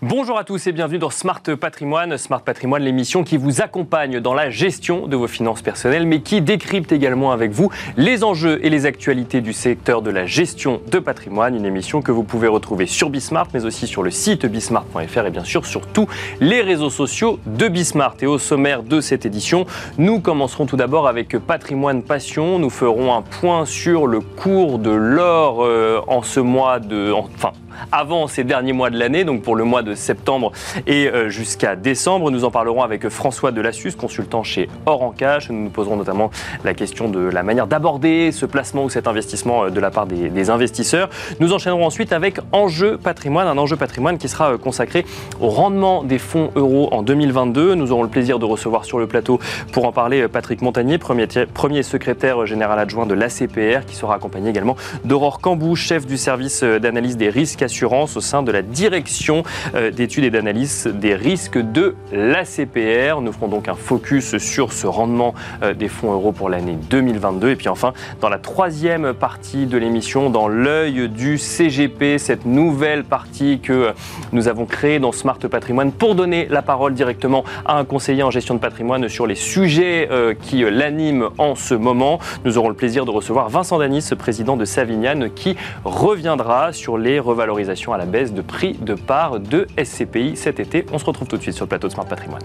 Bonjour à tous et bienvenue dans Smart Patrimoine. Smart Patrimoine, l'émission qui vous accompagne dans la gestion de vos finances personnelles, mais qui décrypte également avec vous les enjeux et les actualités du secteur de la gestion de patrimoine. Une émission que vous pouvez retrouver sur Bismart, mais aussi sur le site bismart.fr et bien sûr sur tous les réseaux sociaux de Bismart. Et au sommaire de cette édition, nous commencerons tout d'abord avec Patrimoine Passion. Nous ferons un point sur le cours de l'or euh, en ce mois de... Enfin, avant ces derniers mois de l'année, donc pour le mois de septembre et euh, jusqu'à décembre. Nous en parlerons avec François Delassus, consultant chez Or en Cash. Nous nous poserons notamment la question de la manière d'aborder ce placement ou cet investissement euh, de la part des, investisseurs. Nous enchaînerons ensuite avec Enjeu patrimoine, un enjeu patrimoine qui sera euh, consacré au rendement des fonds euros en 2022. Nous aurons le plaisir de recevoir sur le plateau pour en parler Patrick Montagnier, premier, premier secrétaire général adjoint de l'ACPR, qui sera accompagné également d'Aurore Cambou, chef du service d'analyse des risques assurance au sein de la direction euh, d'études et d'analyse des risques de l'ACPR. Nous ferons donc un focus sur ce rendement euh, des fonds euros pour l'année 2022. Et puis enfin, dans la troisième partie de l'émission, dans l'œil du CGP, cette nouvelle partie que euh, nous avons créée dans Smart Patrimoine pour donner la parole directement à un conseiller en gestion de patrimoine sur les sujets qui l'animent en ce moment. Nous aurons le plaisir de recevoir Vincent Danis, président de Savignane, qui reviendra sur les revalorisations à la baisse de prix de part de SCPI cet été. On se retrouve tout de suite sur le plateau de Smart Patrimoine.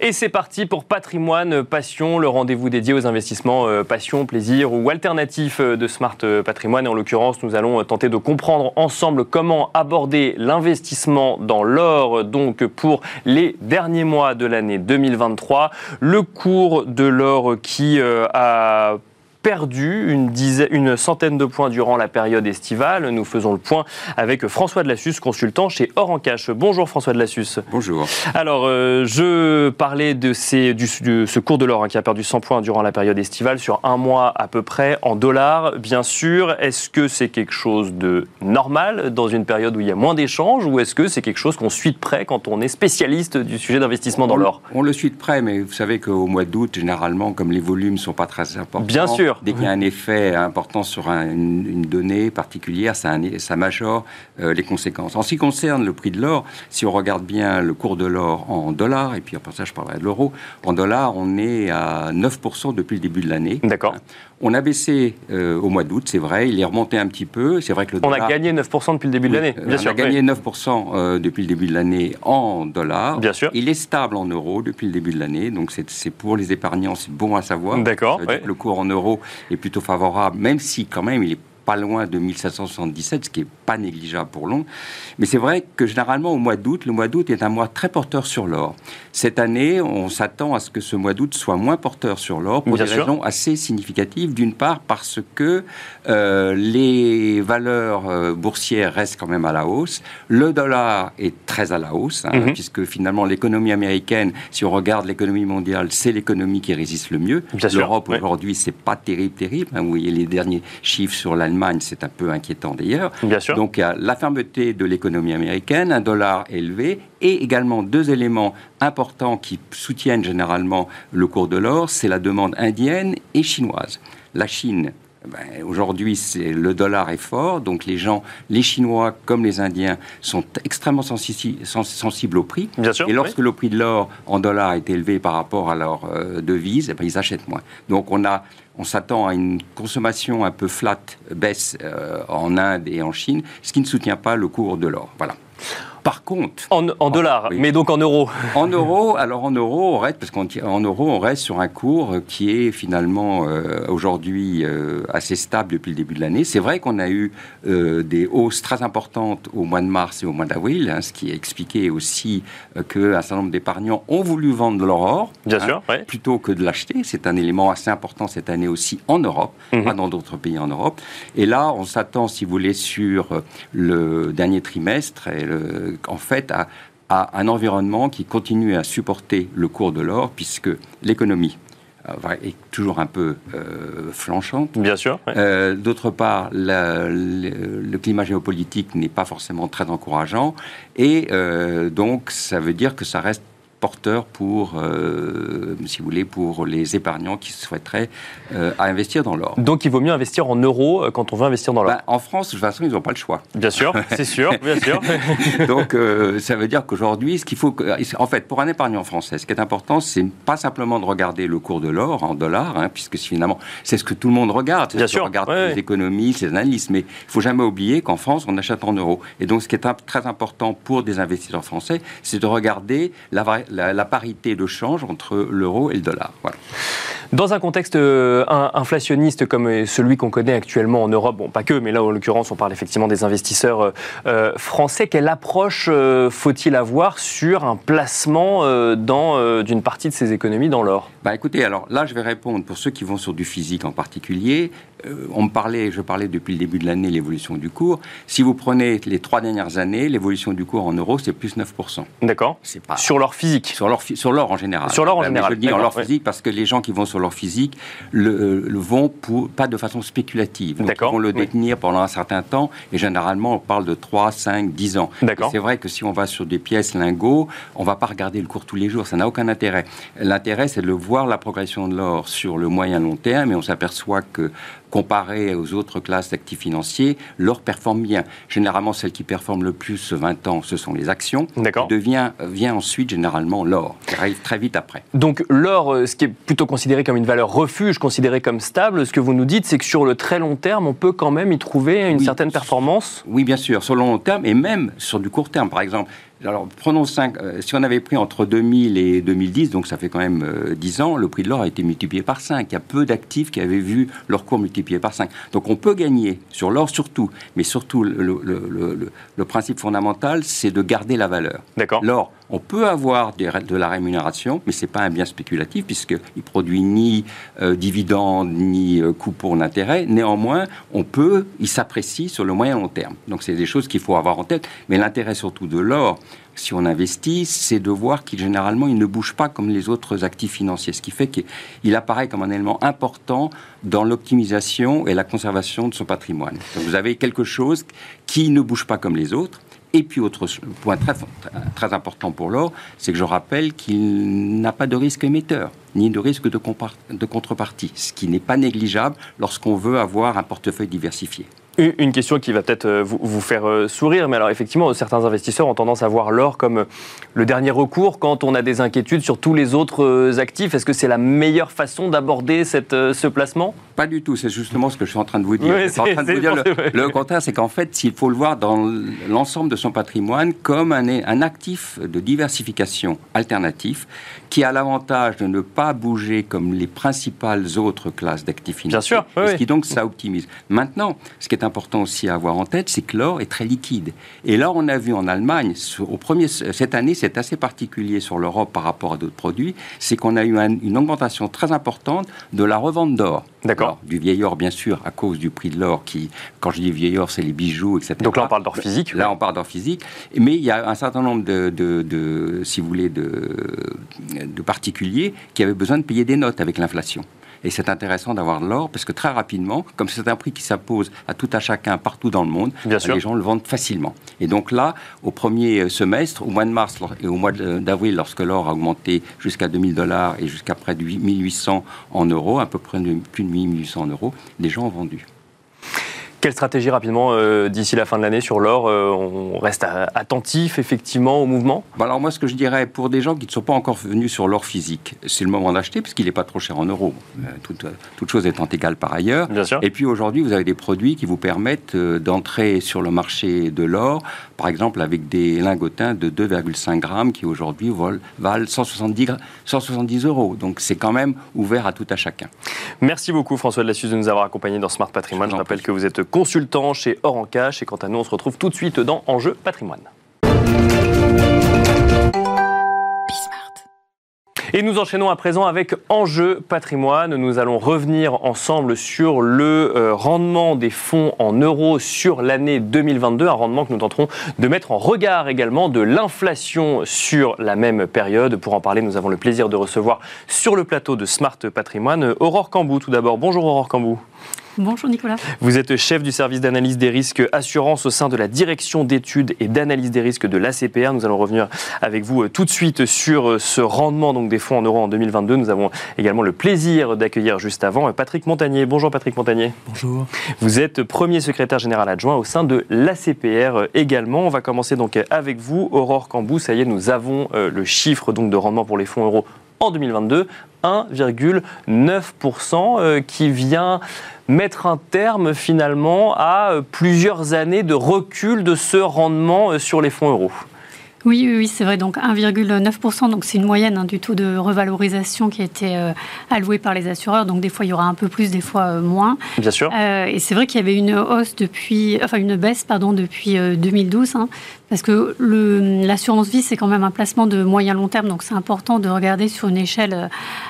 Et c'est parti pour Patrimoine Passion, le rendez-vous dédié aux investissements euh, passion, plaisir ou alternatifs euh, de Smart euh, Patrimoine. Et en l'occurrence, nous allons tenter de comprendre ensemble comment aborder l'investissement dans l'or, donc pour les derniers mois de l'année 2023. Le cours de l'or qui a perdu une, dizaine, une centaine de points durant la période estivale. Nous faisons le point avec François de Lassus, consultant chez Or en Cash. Bonjour François de Lassus. Bonjour. Alors, euh, je parlais de, ces, du, ce cours de l'or hein, qui a perdu 100 points durant la période estivale sur un mois à peu près en dollars, bien sûr. Est-ce que c'est quelque chose de normal dans une période où il y a moins d'échanges ou est-ce que c'est quelque chose qu'on suit de près quand on est spécialiste du sujet d'investissement dans l'or? On le suit de près, mais vous savez qu'au mois d'août, généralement, comme les volumes ne sont pas très importants, bien sûr. Dès qu'il y a un effet important sur une, donnée particulière, ça, ça majore euh, les conséquences. En ce qui concerne le prix de l'or, si on regarde bien le cours de l'or en dollars, et puis après ça je parlerai de l'euro, en dollars on est à 9% depuis le début de l'année. D'accord. On a baissé euh, au mois d'août, c'est vrai, il est remonté un petit peu. C'est vrai que le On a gagné 9% depuis le début de l'année, bien sûr. On a gagné 9% euh, depuis le début de l'année en dollars. Bien sûr. Il est stable en euros depuis le début de l'année, donc c'est pour les épargnants, c'est bon à savoir. D'accord. Le cours en euros est plutôt favorable, même si quand même il est pas loin de 1777, ce qui est pas négligeable pour Londres. Mais c'est vrai que généralement au mois d'août, le mois d'août est un mois très porteur sur l'or. Cette année, on s'attend à ce que ce mois d'août soit moins porteur sur l'or pour des raisons assez significatives. D'une part parce que euh, les valeurs euh, boursières restent quand même à la hausse. Le dollar est très à la hausse, hein, mhm. puisque finalement l'économie américaine, si on regarde l'économie mondiale, c'est l'économie qui résiste le mieux. L'Europe aujourd'hui, c'est pas terrible, terrible. Hein, vous voyez les derniers chiffres sur l'Allemagne, c'est un peu inquiétant d'ailleurs. Bien sûr. Donc il y a la fermeté de l'économie américaine, un dollar élevé et également deux éléments importants qui soutiennent généralement le cours de l'or, c'est la demande indienne et chinoise. La Chine ben, Aujourd'hui, le dollar est fort, donc les gens, les Chinois comme les Indiens, sont extrêmement sensibles au prix. Bien sûr, et lorsque le prix de l'or en dollars est élevé par rapport à leur euh, devise, eh ben, ils achètent moins. Donc on a on s'attend à une consommation un peu flat, baisse euh, en Inde et en Chine, ce qui ne soutient pas le cours de l'or. Voilà. Par contre, en, dollars, mais donc en euros. En euros, alors en euros, on reste parce qu'en euros, on reste sur un cours qui est finalement euh, aujourd'hui euh, assez stable depuis le début de l'année. C'est vrai qu'on a eu euh, des hausses très importantes au mois de mars et au mois d'avril, hein, ce qui expliquait aussi qu'un certain nombre d'épargnants ont voulu vendre leur or, Bien hein, sûr, plutôt que de l'acheter. C'est un élément assez important cette année aussi en Europe, mhm. pas dans d'autres pays en Europe. Et là, on s'attend, si vous voulez, sur le dernier trimestre et le en fait, à, un environnement qui continue à supporter le cours de l'or, puisque l'économie euh, est toujours un peu euh, flanchante. Bien sûr. Euh, d'autre part, le, climat géopolitique n'est pas forcément très encourageant. Et donc, ça veut dire que ça reste porteur pour, euh, si vous voulez, pour les épargnants qui souhaiteraient euh, investir dans l'or. Donc il vaut mieux investir en euros quand on veut investir dans l'or ben, En France, de toute façon, ils n'ont pas le choix. Bien sûr, c'est sûr, bien sûr. Donc ça veut dire qu'aujourd'hui, ce qu'il faut, en fait, pour un épargnant français, ce qui est important, c'est pas simplement de regarder le cours de l'or en dollars, hein, puisque finalement, c'est ce que tout le monde regarde. Bien sûr. regarde les économistes, les analystes, mais il faut jamais oublier qu'en France, on achète en euros. Et donc, ce qui est très important pour des investisseurs français, c'est de regarder la, la, parité de change entre l'euro et le dollar. Dans un contexte euh, inflationniste comme euh, celui qu'on connaît actuellement en Europe, bon, pas que, mais là, en l'occurrence, on parle effectivement des investisseurs euh, français, quelle approche faut-il avoir sur un placement dans d'une partie de ces économies dans l'or? Bah, Écoutez, alors là, je vais répondre pour ceux qui vont sur du physique en particulier. On me parlait, je parlais depuis le début de l'année, l'évolution du cours. Si vous prenez les trois dernières années, l'évolution du cours en euros, c'est plus 9%. D'accord. Pas... Sur l'or physique Sur l'or, sur en général. Sur l'or en général. je dis en l'or physique parce que les gens qui vont sur l'or physique le, le, vont pour, pas de façon spéculative. Donc, ils vont le détenir pendant un certain temps et généralement, on parle de 3, 5, 10 ans. C'est vrai que si on va sur des pièces lingots, on va pas regarder le cours tous les jours. Ça n'a aucun intérêt. L'intérêt, c'est de voir la progression de l'or sur le moyen long terme et on s'aperçoit que comparé aux autres classes d'actifs financiers, l'or performe bien. Généralement, celle qui performe le plus 20 ans, ce sont les actions. D'accord. Devient, vient ensuite généralement l'or, qui arrive très vite après. Donc l'or, euh, ce qui est plutôt considéré comme une valeur refuge, considéré comme stable, ce que vous nous dites, c'est que sur le très long terme, on peut quand même y trouver une certaine performance? Oui, bien sûr, sur le long terme et même sur du court terme. Par exemple, alors, prenons 5. Euh, si on avait pris entre 2000 et 2010, donc ça fait quand même 10 euh, ans, le prix de l'or a été multiplié par 5. Il y a peu d'actifs qui avaient vu leur cours multiplié par 5. Donc, on peut gagner sur l'or surtout, mais surtout, le, le principe fondamental, c'est de garder la valeur. D'accord. L'or, on peut avoir de la rémunération, mais ce n'est pas un bien spéculatif puisqu'il ne produit ni euh, dividende ni euh, coût pour l'intérêt. Néanmoins, on peut, il s'apprécie sur le moyen long terme. Donc c'est des choses qu'il faut avoir en tête. Mais l'intérêt surtout de l'or, si on investit, c'est de voir qu'il généralement il ne bouge pas comme les autres actifs financiers, ce qui fait qu'il apparaît comme un élément important dans l'optimisation et la conservation de son patrimoine. Donc vous avez quelque chose qui ne bouge pas comme les autres et puis, autre point très, important pour l'or, c'est que je rappelle qu'il n'a pas de risque émetteur, ni de risque de contrepartie, ce qui n'est pas négligeable lorsqu'on veut avoir un portefeuille diversifié. Une question qui va peut-être euh, vous, faire euh, sourire, mais alors effectivement, certains investisseurs ont tendance à voir l'or comme euh, le dernier recours quand on a des inquiétudes sur tous les autres actifs. Est-ce que c'est la meilleure façon d'aborder ce placement? Pas du tout, c'est justement ce que je suis en train de vous dire. le, contraire, c'est qu'en fait, s'il faut le voir dans l'ensemble de son patrimoine comme un, un actif de diversification alternatif qui a l'avantage de ne pas bouger comme les principales autres classes d'actifs financiers. Bien sûr, ce qui donc ça optimise. Maintenant, ce qui est important aussi à avoir en tête, c'est que l'or est très liquide. Et là, on a vu en Allemagne, au premier, cette année, c'est assez particulier sur l'Europe par rapport à d'autres produits, c'est qu'on a eu une augmentation très importante de la revente d'or. D'accord. Du vieil or, bien sûr, à cause du prix de l'or, qui, quand je dis vieil or, c'est les bijoux, etc. Donc là, on parle d'or physique. Là, on parle d'or physique. Mais il y a un certain nombre de, de si vous voulez, de, de particuliers qui avaient besoin de payer des notes avec l'inflation. Et c'est intéressant d'avoir de l'or parce que très rapidement, comme c'est un prix qui s'impose à tout à chacun partout dans le monde, Bien les gens le vendent facilement. Et donc là, au premier semestre, au mois de mars et au mois d'avril, lorsque l'or a augmenté jusqu'à 2000 dollars et jusqu'à près de 1800 en euros, à peu près de plus de 1800 euros, les gens ont vendu. Quelle stratégie rapidement euh, d'ici la fin de l'année sur l'or euh, On reste attentif effectivement au mouvement? Bah Alors moi ce que je dirais pour des gens qui ne sont pas encore venus sur l'or physique, c'est le moment d'acheter puisqu'il n'est pas trop cher en euros, euh, toute, toute, chose étant égale par ailleurs. Bien sûr. Et puis aujourd'hui vous avez des produits qui vous permettent d'entrer sur le marché de l'or, par exemple avec des lingotins de 2,5 grammes qui aujourd'hui valent 170, 170 euros. Donc c'est quand même ouvert à tout à chacun. Merci beaucoup François de la Suisse de nous avoir accompagnés dans Smart Patrimoine. Je rappelle que vous êtes consultant chez Orancash. Et quant à nous, on se retrouve tout de suite dans Enjeu patrimoine. Et nous enchaînons à présent avec Enjeu patrimoine. Nous allons revenir ensemble sur le euh, rendement des fonds en euros sur l'année 2022, un rendement que nous tenterons de mettre en regard également de l'inflation sur la même période. Pour en parler, nous avons le plaisir de recevoir sur le plateau de Smart Patrimoine Aurore Cambou tout d'abord. Bonjour Aurore Cambou. Bonjour Nicolas. Vous êtes chef du service d'analyse des risques assurance au sein de la direction d'études et d'analyse des risques de l'ACPR. Nous allons revenir avec vous euh, tout de suite sur euh, ce rendement donc, des fonds en euros en 2022. Nous avons également le plaisir d'accueillir juste avant Patrick Montagnier. Bonjour Patrick Montagnier. Bonjour. Vous êtes premier secrétaire général adjoint au sein de l'ACPR également. On va commencer donc avec vous, Aurore Cambou. Ça y est, nous avons le chiffre donc de rendement pour les fonds euros en 2022, 1,9% euh, qui vient mettre un terme finalement à euh, plusieurs années de recul de ce rendement euh, sur les fonds euros. Oui, oui, c'est vrai. Donc 1,9%, donc c'est une moyenne hein, du taux de revalorisation qui a été alloué par les assureurs. Donc des fois il y aura un peu plus, des fois moins. Bien sûr. et c'est vrai qu'il y avait une hausse depuis, enfin une baisse pardon depuis 2012. Hein, parce que l'assurance vie, c'est quand même un placement de moyen long terme, donc c'est important de regarder sur une échelle euh,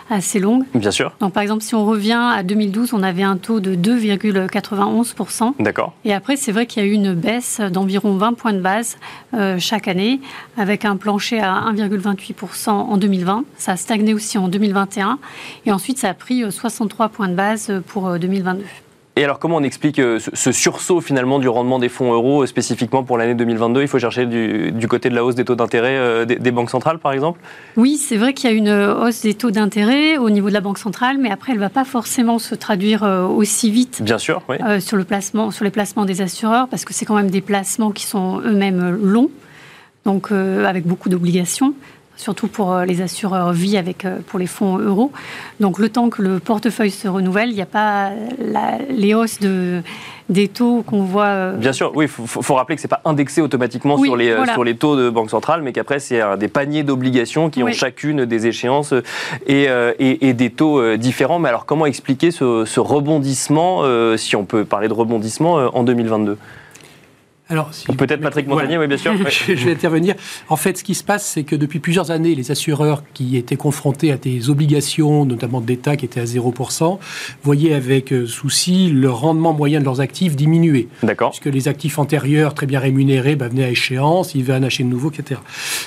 assez longue. Bien sûr. Donc par exemple, si on revient à 2012, on avait un taux de 2,91%. D'accord. Et après, c'est vrai qu'il y a eu une baisse d'environ 20 points de base euh, chaque année, avec un plancher à 1,28% en 2020. Ça a stagné aussi en 2021. Et ensuite, ça a pris 63 euh, points de base pour 2022. Et alors, comment on explique euh, ce sursaut finalement du rendement des fonds euros euh, spécifiquement pour l'année 2022 Il faut chercher du, côté de la hausse des taux d'intérêt euh, des, banques centrales, par exemple? Oui, c'est vrai qu'il y a une hausse des taux d'intérêt au niveau de la banque centrale, mais après, elle ne va pas forcément se traduire aussi vite. Bien sûr, oui. sur, le placement, sur les placements des assureurs, parce que c'est quand même des placements qui sont eux-mêmes longs, donc avec beaucoup d'obligations surtout pour euh, les assureurs vie avec euh, pour les fonds euros. Donc le temps que le portefeuille se renouvelle, il n'y a pas les hausses de, des taux qu'on voit. Euh, Bien sûr, oui, il faut, rappeler que ce n'est pas indexé automatiquement sur, les, sur les taux de Banque centrale, mais qu'après, c'est des paniers d'obligations qui ont chacune des échéances et, et, des taux différents. Mais alors, comment expliquer ce, ce rebondissement, si on peut parler de rebondissement, en 2022 alors, Peut-être Patrick Montagnier, oui, bien sûr. je vais intervenir. En fait, ce qui se passe, c'est que depuis plusieurs années, les assureurs qui étaient confrontés à des obligations, notamment d'État qui étaient à 0%, voyaient avec euh, souci le rendement moyen de leurs actifs diminuer. D'accord. Puisque les actifs antérieurs, très bien rémunérés, bah, venaient à échéance, ils venaient en acheter de nouveaux, etc.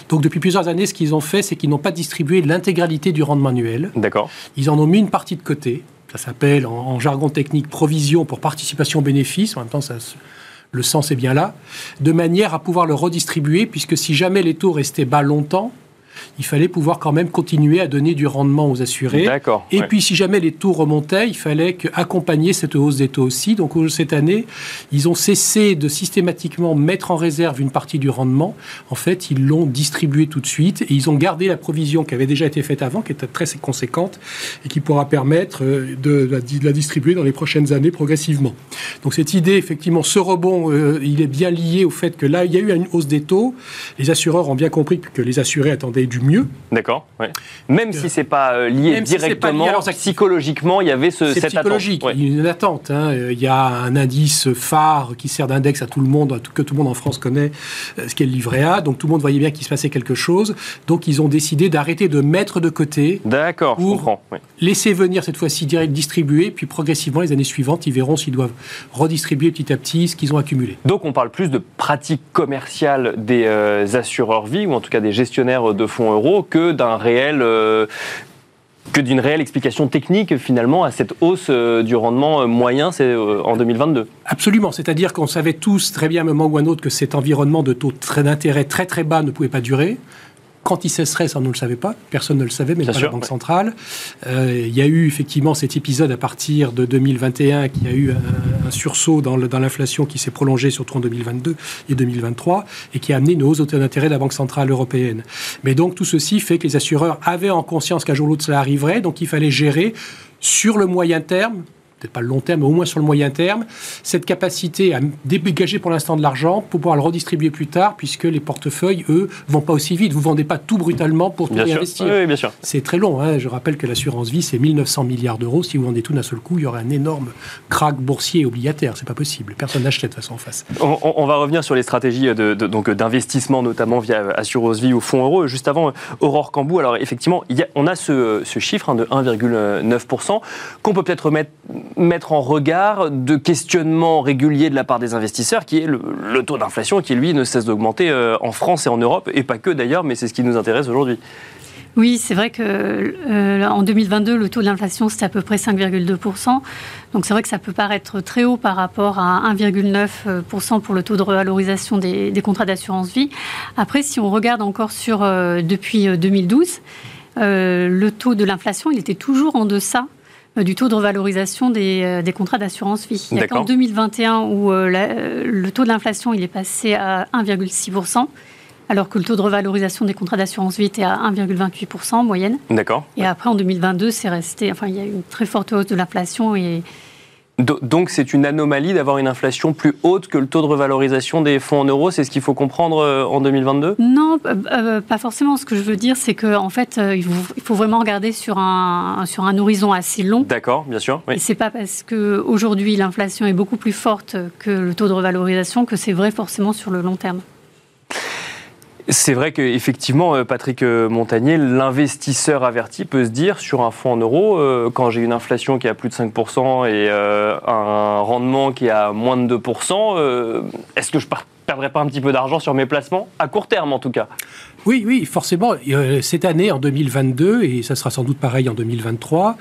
Donc, depuis plusieurs années, ce qu'ils ont fait, c'est qu'ils n'ont pas distribué l'intégralité du rendement annuel. D'accord. Ils en ont mis une partie de côté. Ça s'appelle, en, en jargon technique, provision pour participation bénéfice. En même temps, ça le sens est bien là, de manière à pouvoir le redistribuer, puisque si jamais les taux restaient bas longtemps, il fallait pouvoir quand même continuer à donner du rendement aux assurés. D'accord. Et puis, si jamais les taux remontaient, il fallait accompagner cette hausse des taux aussi. Donc, cette année, ils ont cessé de systématiquement mettre en réserve une partie du rendement. En fait, ils l'ont distribué tout de suite et ils ont gardé la provision qui avait déjà été faite avant, qui était très conséquente et qui pourra permettre euh, de la, distribuer dans les prochaines années progressivement. Donc, cette idée, effectivement, ce rebond, euh, il est bien lié au fait que là, il y a eu une hausse des taux. Les assureurs ont bien compris que les assurés attendaient du mieux. D'accord. Même si c'est pas euh, lié directement, psychologiquement, il y avait ce, cette psychologique. Il y a une attente. Hein. Il y a un indice phare qui sert d'index à tout le monde, que tout le monde en France connaît, euh, ce qu'est le livret A. Donc tout le monde voyait bien qu'il se passait quelque chose. Donc ils ont décidé d'arrêter de mettre de côté. D'accord. Pour laisser venir cette fois-ci direct distribuer, puis progressivement les années suivantes, ils verront s'ils doivent redistribuer petit à petit ce qu'ils ont accumulé. Donc on parle plus de pratique commerciale des euh, assureurs vie ou en tout cas des gestionnaires de fonds que d'un réel euh, que d'une réelle explication technique finalement à cette hausse euh, du rendement euh, moyen c'est en 2022. Absolument, c'est-à-dire qu'on savait tous très bien à un moment ou à un autre que cet environnement de taux d'intérêt très très bas ne pouvait pas durer. Quand il cesserait, ça on ne le savait pas, personne ne le savait, mais pas la Banque centrale. Euh, il y a eu effectivement cet épisode à partir de 2021 qui a eu un, sursaut dans l'inflation qui s'est prolongé surtout en 2022 et 2023 et qui a amené une hausse d'intérêt de la Banque centrale européenne. Mais donc tout ceci fait que les assureurs avaient en conscience qu'un jour ou l'autre cela arriverait, donc il fallait gérer sur le moyen terme peut-être pas le long terme, mais au moins sur le moyen terme, cette capacité à dégager pour l'instant de l'argent pour pouvoir le redistribuer plus tard, puisque les portefeuilles, eux, vont pas aussi vite. Vous vendez pas tout brutalement pour tout réinvestir. Oui, bien sûr. C'est très long. Hein. Je rappelle que l'assurance vie, c'est 1900 milliards d'euros. Si vous vendez tout d'un seul coup, il y aurait un énorme crack boursier obligataire. C'est pas possible. Personne n'achète de toute façon en face. On, va revenir sur les stratégies de, donc d'investissement, notamment via assurance vie ou fonds euros. Juste avant, Aurore Cambou. Alors effectivement, il y a, on a ce, chiffre hein, de 1,9% qu'on peut peut-être mettre mettre en regard de questionnements réguliers de la part des investisseurs, qui est le, taux d'inflation qui, lui, ne cesse d'augmenter euh, en France et en Europe, et pas que d'ailleurs, mais c'est ce qui nous intéresse aujourd'hui. Oui, c'est vrai que euh, en 2022, le taux d'inflation c'était à peu près 5,2%. Donc c'est vrai que ça peut paraître très haut par rapport à 1,9% pour le taux de revalorisation des, contrats d'assurance vie. Après, si on regarde encore sur euh, depuis 2012, euh, le taux de l'inflation, il était toujours en deçà du taux de revalorisation des, contrats d'assurance vie. Il y a qu'en 2021 où le taux de l'inflation il est passé à 1,6% alors que le taux de revalorisation des contrats d'assurance vie était à 1,28% en moyenne. D'accord. Et après, en 2022, c'est resté. Enfin, il y a eu une très forte hausse de l'inflation et. Donc c'est une anomalie d'avoir une inflation plus haute que le taux de revalorisation des fonds en euros, c'est ce qu'il faut comprendre euh, en 2022 Non, euh, euh, pas forcément. Ce que je veux dire, c'est qu'en en fait, il faut vraiment regarder sur un, sur un horizon assez long. D'accord, bien sûr. Oui. Et c'est pas parce qu'aujourd'hui l'inflation est beaucoup plus forte que le taux de revalorisation que c'est vrai forcément sur le long terme. C'est vrai qu'effectivement, euh, Patrick euh, Montagnier, l'investisseur averti peut se dire sur un fonds en euros, euh, quand j'ai une inflation qui est à plus de 5% et un rendement qui est à moins de 2%, est-ce que je perdrai pas un petit peu d'argent sur mes placements À court terme en tout cas. Oui, oui, forcément. Euh, cette année, en 2022, et ça sera sans doute pareil en 2023,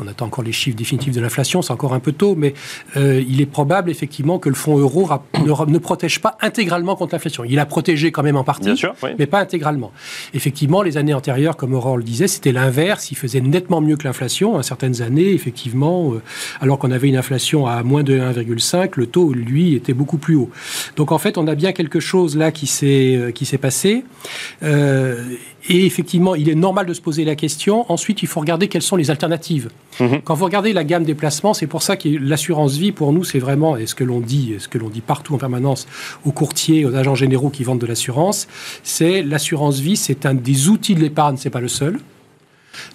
on attend encore les chiffres définitifs de l'inflation, c'est encore un peu tôt, mais euh, il est probable effectivement que le fonds euro ne, protège pas intégralement contre l'inflation. Il a protégé quand même en partie, mais pas intégralement. Effectivement, les années antérieures, comme Aurore le disait, c'était l'inverse. Il faisait nettement mieux que l'inflation. À certaines années, effectivement, euh, alors qu'on avait une inflation à moins de 1,5, le taux, lui, était beaucoup plus haut. Donc en fait, on a bien quelque chose là qui s'est qui s'est passé. Euh, et effectivement, il est normal de se poser la question. Ensuite, il faut regarder quelles sont les alternatives. Mhm. Quand vous regardez la gamme des placements, c'est pour ça que l'assurance vie, pour nous, c'est vraiment, et ce que l'on dit, ce que l'on dit partout en permanence aux courtiers, aux agents généraux qui vendent de l'assurance, c'est l'assurance vie, c'est un des outils de l'épargne, c'est pas le seul.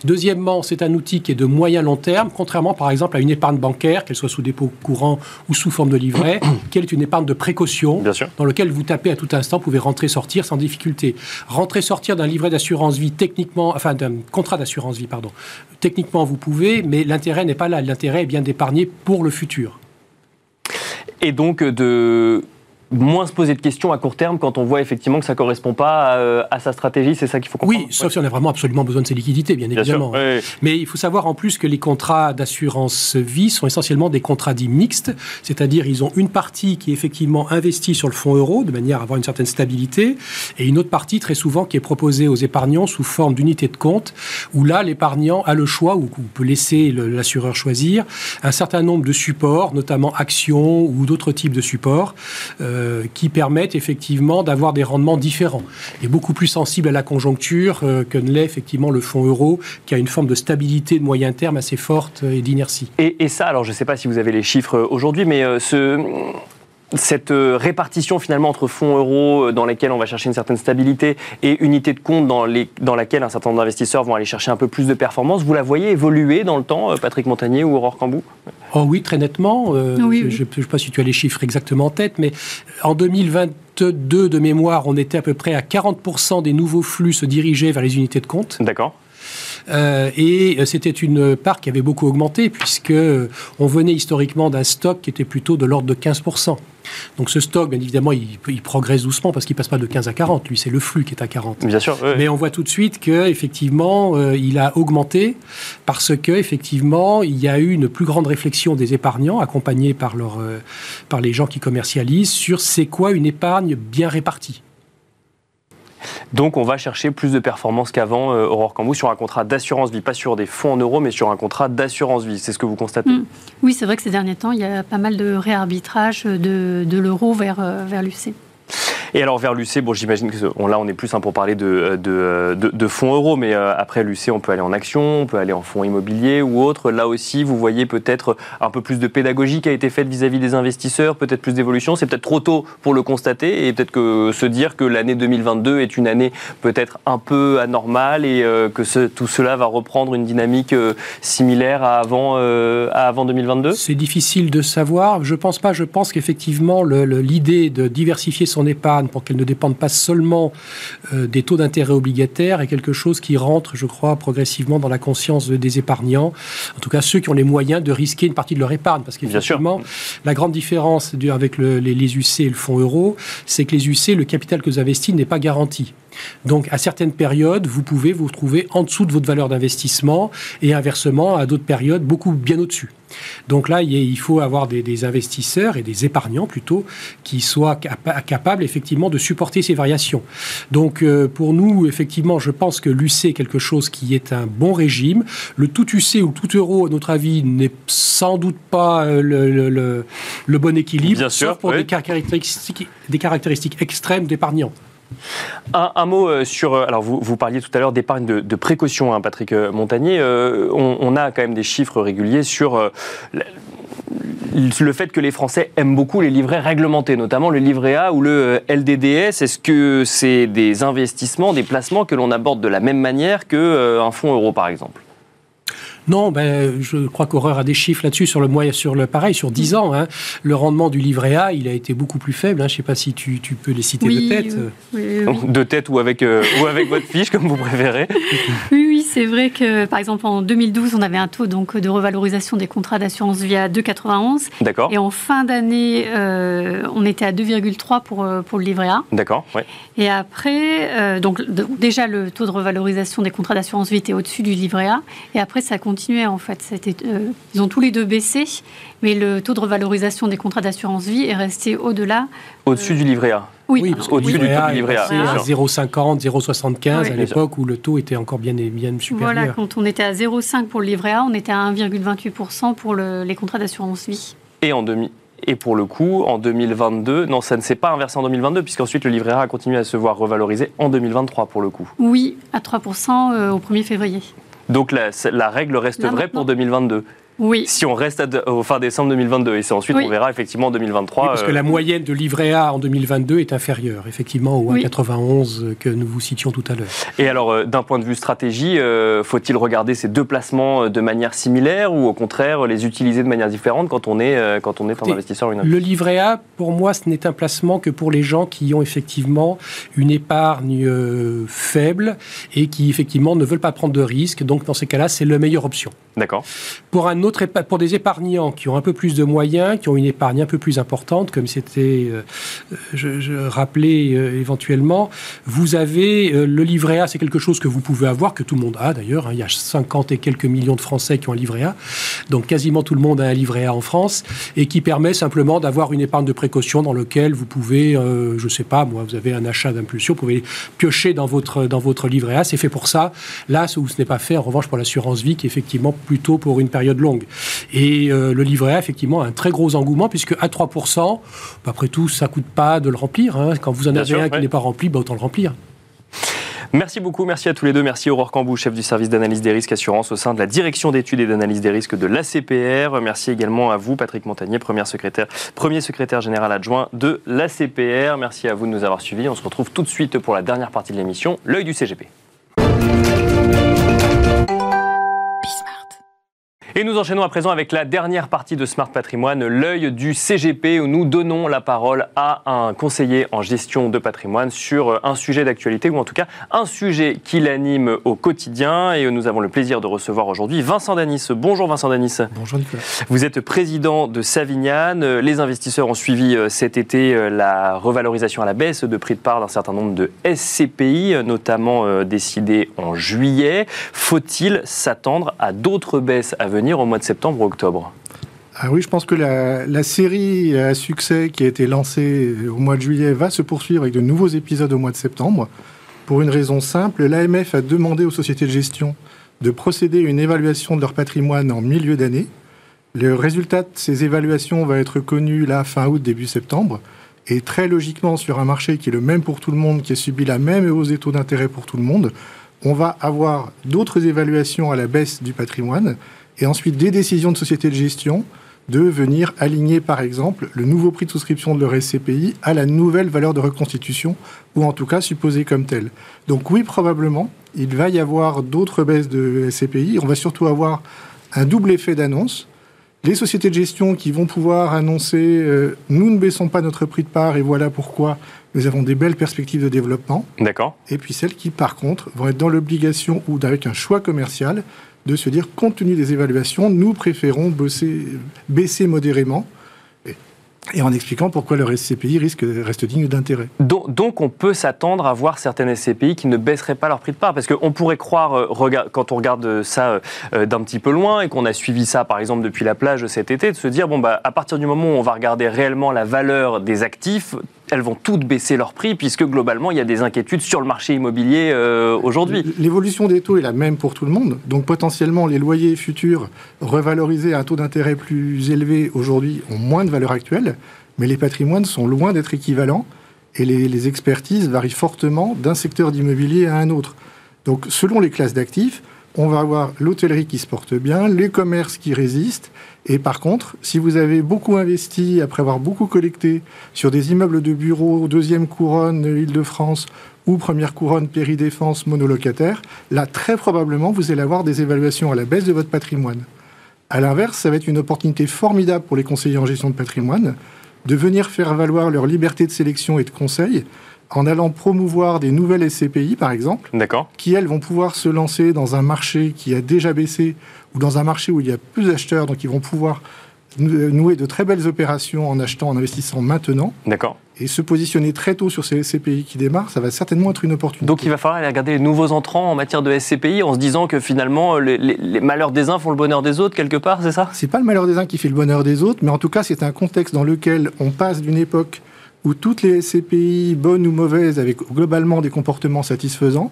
Deuxièmement, c'est un outil qui est de moyen long terme, contrairement par exemple à une épargne bancaire, qu'elle soit sous dépôt courant ou sous forme de livret, qui est une épargne de précaution, dans laquelle vous tapez à tout instant, vous pouvez rentrer sortir sans difficulté. Rentrer sortir d'un livret d'assurance vie techniquement, enfin d'un contrat d'assurance vie, pardon. Techniquement, vous pouvez, mais l'intérêt n'est pas là. L'intérêt est bien d'épargner pour le futur. Et donc de moins se poser de questions à court terme quand on voit effectivement que ça ne correspond pas euh, à, sa stratégie, c'est ça qu'il faut comprendre. Oui, sauf si on a vraiment absolument besoin de ces liquidités, bien, évidemment. Mais il faut savoir en plus que les contrats d'assurance vie sont essentiellement des contrats dits mixtes, c'est-à-dire ils ont une partie qui est effectivement investie sur le fonds euro de manière à avoir une certaine stabilité, et une autre partie très souvent qui est proposée aux épargnants sous forme d'unité de compte, où là l'épargnant a le choix, ou peut laisser l'assureur choisir, un certain nombre de supports, notamment actions ou d'autres types de supports. Euh, euh, qui permettent effectivement d'avoir des rendements différents et beaucoup plus sensibles à la conjoncture euh, que ne l'est effectivement le fonds euro, qui a une forme de stabilité de moyen terme assez forte et d'inertie. Et, ça, alors je ne sais pas si vous avez les chiffres aujourd'hui, mais euh, ce cette répartition finalement entre fonds euros dans lesquels on va chercher une certaine stabilité et unités de compte dans, les, dans laquelle un certain nombre d'investisseurs vont aller chercher un peu plus de performance, vous la voyez évoluer dans le temps, Patrick Montagnier ou Aurore Cambou Oh oui, très nettement. Euh, je ne sais pas si tu as les chiffres exactement en tête, mais en 2022, de mémoire, on était à peu près à 40% des nouveaux flux se dirigeaient vers les unités de compte. D'accord. Euh, et c'était une part qui avait beaucoup augmenté, puisque on venait historiquement d'un stock qui était plutôt de l'ordre de 15%. Donc ce stock, bien évidemment, il, progresse doucement parce qu'il passe pas de 15 à 40. Lui, c'est le flux qui est à 40. Bien sûr. Mais on voit tout de suite que effectivement, euh, il a augmenté parce que effectivement, il y a eu une plus grande réflexion des épargnants, accompagnés par leur, euh, par les gens qui commercialisent, sur c'est quoi une épargne bien répartie. Donc on va chercher plus de performance qu'avant, euh, Aurore Cambou, sur un contrat d'assurance vie, pas sur des fonds en euros, mais sur un contrat d'assurance vie. C'est ce que vous constatez mm. Oui, c'est vrai que ces derniers temps, il y a pas mal de réarbitrage de, de l'euro vers, euh, vers l'UC. Et alors vers l'UC, bon, j'imagine que là on est plus hein, pour parler de, de, de, fonds euros, mais euh, après l'UC, on peut aller en action, on peut aller en fonds immobiliers ou autre. Là aussi, vous voyez peut-être un peu plus de pédagogie qui a été faite vis-à-vis des investisseurs, peut-être plus d'évolution. C'est peut-être trop tôt pour le constater et peut-être que se dire que l'année 2022 est une année peut-être un peu anormale et euh, que tout cela va reprendre une dynamique euh, similaire à avant, à avant 2022 C'est difficile de savoir. Je pense pas. Je pense qu'effectivement, l'idée de diversifier son épargne épargne pour qu'elle ne dépende pas seulement euh, des taux d'intérêt obligataires est quelque chose qui rentre, je crois, progressivement dans la conscience des épargnants, en tout cas ceux qui ont les moyens de risquer une partie de leur épargne. Parce qu'effectivement, la grande différence avec les, les UC et le fonds euro, c'est que les UC, le capital que vous investissez n'est pas garanti. Donc, à certaines périodes, vous pouvez vous retrouver en dessous de votre valeur d'investissement et inversement, à d'autres périodes, beaucoup bien au-dessus. Donc là, il faut avoir des, investisseurs et des épargnants plutôt qui soient capables effectivement de supporter ces variations. Donc euh, pour nous, effectivement, je pense que l'UC est quelque chose qui est un bon régime. Le tout UC ou tout euro, à notre avis, n'est sans doute pas euh, le, bon équilibre, Bien sauf pour des, caractéristiques, des caractéristiques extrêmes d'épargnants. Un, mot euh, sur. Euh, alors, vous, vous parliez tout à l'heure d'épargne de, précaution, hein, Patrick euh, Montagnier. on, a quand même des chiffres réguliers sur. le fait que les Français aiment beaucoup les livrets réglementés, notamment le livret A ou le LDDS, est-ce que c'est des investissements, des placements que l'on aborde de la même manière qu'un fonds euro, par exemple? Non, ben, je crois qu'Horreur a des chiffres là-dessus sur le moyen, sur le pareil, sur 10 ans. Hein. Le rendement du livret A, il a été beaucoup plus faible. Hein. Je ne sais pas si tu, peux les citer de tête. de tête ou avec, euh, ou avec votre fiche, comme vous préférez. Oui, oui, c'est vrai que, par exemple, en 2012, on avait un taux donc, de revalorisation des contrats d'assurance vie à 2,91. D'accord. Et en fin d'année, euh, on était à 2,3 pour, euh, pour le livret A. D'accord. Et après, donc, déjà, le taux de revalorisation des contrats d'assurance vie était au-dessus du livret A. Et après, ça continue en fait. Euh, ils ont tous les deux baissé, mais le taux de revalorisation des contrats d'assurance vie est resté au-delà. Au-dessus du livret A oui, au-dessus du taux du livret A. à 0,50, 0,75 à l'époque où le taux était encore bien, bien supérieur. Voilà, quand on était à 0,5 pour le livret A, on était à 1,28% pour les contrats d'assurance vie. Et en demi et pour le coup, en 2022, non, ça ne s'est pas inversé en 2022, puisqu'ensuite le livret A a continué à se voir revaloriser en 2023 pour le coup. Oui, à 3% euh, au 1er février. Donc la, la règle reste vraie pour 2022. Oui. Si on reste au fin décembre 2022, et c'est ensuite on verra effectivement en 2023. parce que la euh, moyenne de livret A en 2022 est inférieure, effectivement, au 1,91 que nous vous citions tout à l'heure. Et alors, euh, d'un point de vue stratégie, euh, faut-il regarder ces deux placements de manière similaire ou au contraire les utiliser de manière différente quand on est, quand on est un investisseur une Le livret A, pour moi, ce n'est un placement que pour les gens qui ont effectivement une épargne faible et qui effectivement ne veulent pas prendre de risques. Donc, dans ces cas-là, c'est la meilleure option. D'accord. Pour un pour des épargnants qui ont un peu plus de moyens, qui ont une épargne un peu plus importante, comme c'était, euh, je, rappelais euh, éventuellement, vous avez euh, le livret A, c'est quelque chose que vous pouvez avoir, que tout le monde a d'ailleurs. Hein. il y a 50 et quelques millions de Français qui ont un livret A, donc quasiment tout le monde a un livret A en France, et qui permet simplement d'avoir une épargne de précaution dans lequel vous pouvez, je ne sais pas, moi, vous avez un achat d'impulsion, vous pouvez piocher dans votre, dans votre livret A, c'est fait pour ça. Là, ce n'est pas fait, en revanche, pour l'assurance vie, qui effectivement plutôt pour une période longue. Et euh, le livret A, effectivement, a un très gros engouement, puisque à 3%, bah, après tout, ça ne coûte pas de le remplir. Hein. Quand vous en avez un qui n'est pas rempli, bah, autant le remplir. Merci beaucoup, merci à tous les deux. Merci Aurore Cambou, chef du service d'analyse des risques assurance au sein de la direction d'études et d'analyse des risques de l'ACPR. Merci également à vous, Patrick Montagnier, premier secrétaire, premier secrétaire général adjoint de l'ACPR. Merci à vous de nous avoir suivis. On se retrouve tout de suite pour la dernière partie de l'émission, l'œil du CGP. Et nous enchaînons à présent avec la dernière partie de Smart Patrimoine, l'œil du CGP, où nous donnons la parole à un conseiller en gestion de patrimoine sur un sujet d'actualité, ou en tout cas un sujet qui l'anime au quotidien. Et nous avons le plaisir de recevoir aujourd'hui Vincent Danis. Bonjour Vincent Danis. Bonjour Nicolas. Vous êtes président de Savignane. Les investisseurs ont suivi euh, cet été euh, la revalorisation à la baisse de prix de part d'un certain nombre de SCPI, notamment euh, décidées en juillet. Faut-il s'attendre à d'autres baisses à venir? Au mois de septembre ou octobre? Ah oui, je pense que la, série à succès qui a été lancée au mois de juillet va se poursuivre avec de nouveaux épisodes au mois de septembre. Pour une raison simple, l'AMF a demandé aux sociétés de gestion de procéder à une évaluation de leur patrimoine en milieu d'année. Le résultat de ces évaluations va être connu la fin août, début septembre. Et très logiquement, sur un marché qui est le même pour tout le monde, qui a subi la même hausse des taux d'intérêt pour tout le monde, on va avoir d'autres évaluations à la baisse du patrimoine et ensuite des décisions de sociétés de gestion de venir aligner, par exemple, le nouveau prix de souscription de leur SCPI à la nouvelle valeur de reconstitution, ou en tout cas supposée comme telle. Donc oui, probablement, il va y avoir d'autres baisses de SCPI. On va surtout avoir un double effet d'annonce. les sociétés de gestion qui vont pouvoir annoncer euh, nous ne baissons pas notre prix de part et voilà pourquoi nous avons des belles perspectives de développement. D'accord. Et puis celles qui, par contre, vont être dans l'obligation ou avec un choix commercial de se dire, compte tenu des évaluations, nous préférons baisser modérément et en expliquant pourquoi leur SCPI risque, reste digne d'intérêt. Donc, on peut s'attendre à voir certaines SCPI qui ne baisseraient pas leur prix de part, parce qu'on pourrait croire, euh, quand on regarde ça euh, d'un petit peu loin et qu'on a suivi ça par exemple depuis la plage cet été, de se dire, bon, bah, à partir du moment où on va regarder réellement la valeur des actifs, elles vont toutes baisser leur prix puisque globalement il y a des inquiétudes sur le marché immobilier euh, aujourd'hui. L'évolution des taux est la même pour tout le monde, donc potentiellement les loyers futurs revalorisés à un taux d'intérêt plus élevé aujourd'hui ont moins de valeur actuelle mais les patrimoines sont loin d'être équivalents et les, expertises varient fortement d'un secteur d'immobilier à un autre. Donc selon les classes d'actifs, on va avoir l'hôtellerie qui se porte bien, les commerces qui résistent. Et par contre, si vous avez beaucoup investi après avoir beaucoup collecté sur des immeubles de bureaux, deuxième couronne Île-de-France ou première couronne péridéfense monolocataire, là très probablement vous allez avoir des évaluations à la baisse de votre patrimoine. À l'inverse, ça va être une opportunité formidable pour les conseillers en gestion de patrimoine de venir faire valoir leur liberté de sélection et de conseil en allant promouvoir des nouvelles SCPI, par exemple, qui, elles, vont pouvoir se lancer dans un marché qui a déjà baissé ou dans un marché où il y a plus d'acheteurs, donc ils vont pouvoir nouer de très belles opérations en achetant, en investissant maintenant. D'accord. Et se positionner très tôt sur ces SCPI qui démarrent, ça va certainement être une opportunité. Donc il va falloir aller regarder les nouveaux entrants en matière de SCPI en se disant que finalement les, les malheurs des uns font le bonheur des autres quelque part, c'est ça? C'est pas le malheur des uns qui fait le bonheur des autres, mais en tout cas c'est un contexte dans lequel on passe d'une époque où toutes les SCPI, bonnes ou mauvaises, avaient globalement des comportements satisfaisants,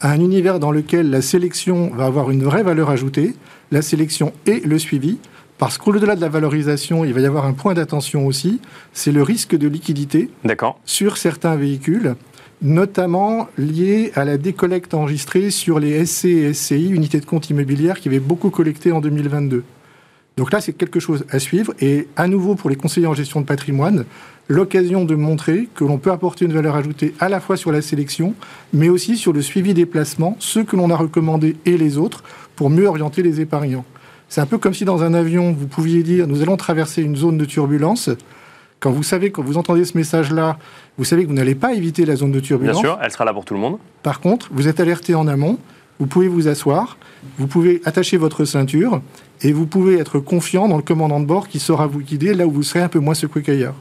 à un univers dans lequel la sélection va avoir une vraie valeur ajoutée, la sélection et le suivi, parce qu'au-delà de la valorisation, il va y avoir un point d'attention aussi, c'est le risque de liquidité sur certains véhicules, notamment lié à la décollecte enregistrée sur les SC et SCI, unités de compte immobilière, qui avaient beaucoup collecté en 2022. Donc là, c'est quelque chose à suivre. Et à nouveau, pour les conseillers en gestion de patrimoine, l'occasion de montrer que l'on peut apporter une valeur ajoutée à la fois sur la sélection, mais aussi sur le suivi des placements, ceux que l'on a recommandés et les autres, pour mieux orienter les épargnants. C'est un peu comme si dans un avion, vous pouviez dire nous allons traverser une zone de turbulence. Quand vous savez, quand vous entendez ce message-là, vous savez que vous n'allez pas éviter la zone de turbulence. Bien sûr, elle sera là pour tout le monde. Par contre, vous êtes alerté en amont, vous pouvez vous asseoir, vous pouvez attacher votre ceinture et vous pouvez être confiant dans le commandant de bord qui saura vous guider là où vous serez un peu moins secoué qu'ailleurs.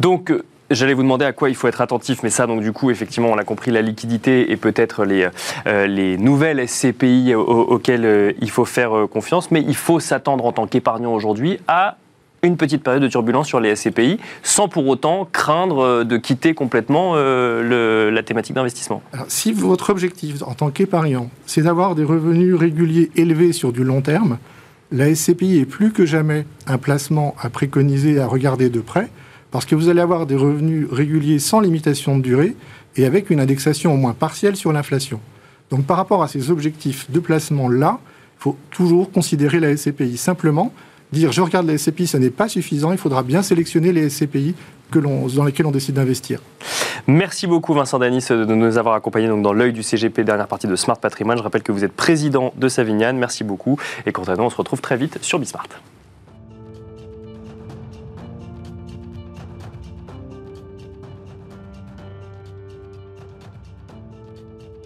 Donc, J'allais vous demander à quoi il faut être attentif, mais ça, donc du coup, effectivement, on a compris la liquidité et peut-être les, euh, les nouvelles SCPI auxquelles euh, il faut faire euh, confiance, mais il faut s'attendre en tant qu'épargnant aujourd'hui à une petite période de turbulence sur les SCPI, sans pour autant craindre de quitter complètement la thématique d'investissement. Si votre objectif en tant qu'épargnant, c'est d'avoir des revenus réguliers élevés sur du long terme, la SCPI est plus que jamais un placement à préconiser, à regarder de près parce que vous allez avoir des revenus réguliers sans limitation de durée et avec une indexation au moins partielle sur l'inflation. Donc par rapport à ces objectifs de placement-là, il faut toujours considérer la SCPI. Simplement, dire je regarde la SCPI, ce n'est pas suffisant, il faudra bien sélectionner les SCPI dans lesquels on décide d'investir. Merci beaucoup Vincent Danis de nous avoir accompagnés dans l'œil du CGP, dernière partie de Smart Patrimoine. Je rappelle que vous êtes président de Savignane. Merci beaucoup. Et quant à nous, on se retrouve très vite sur Bismart.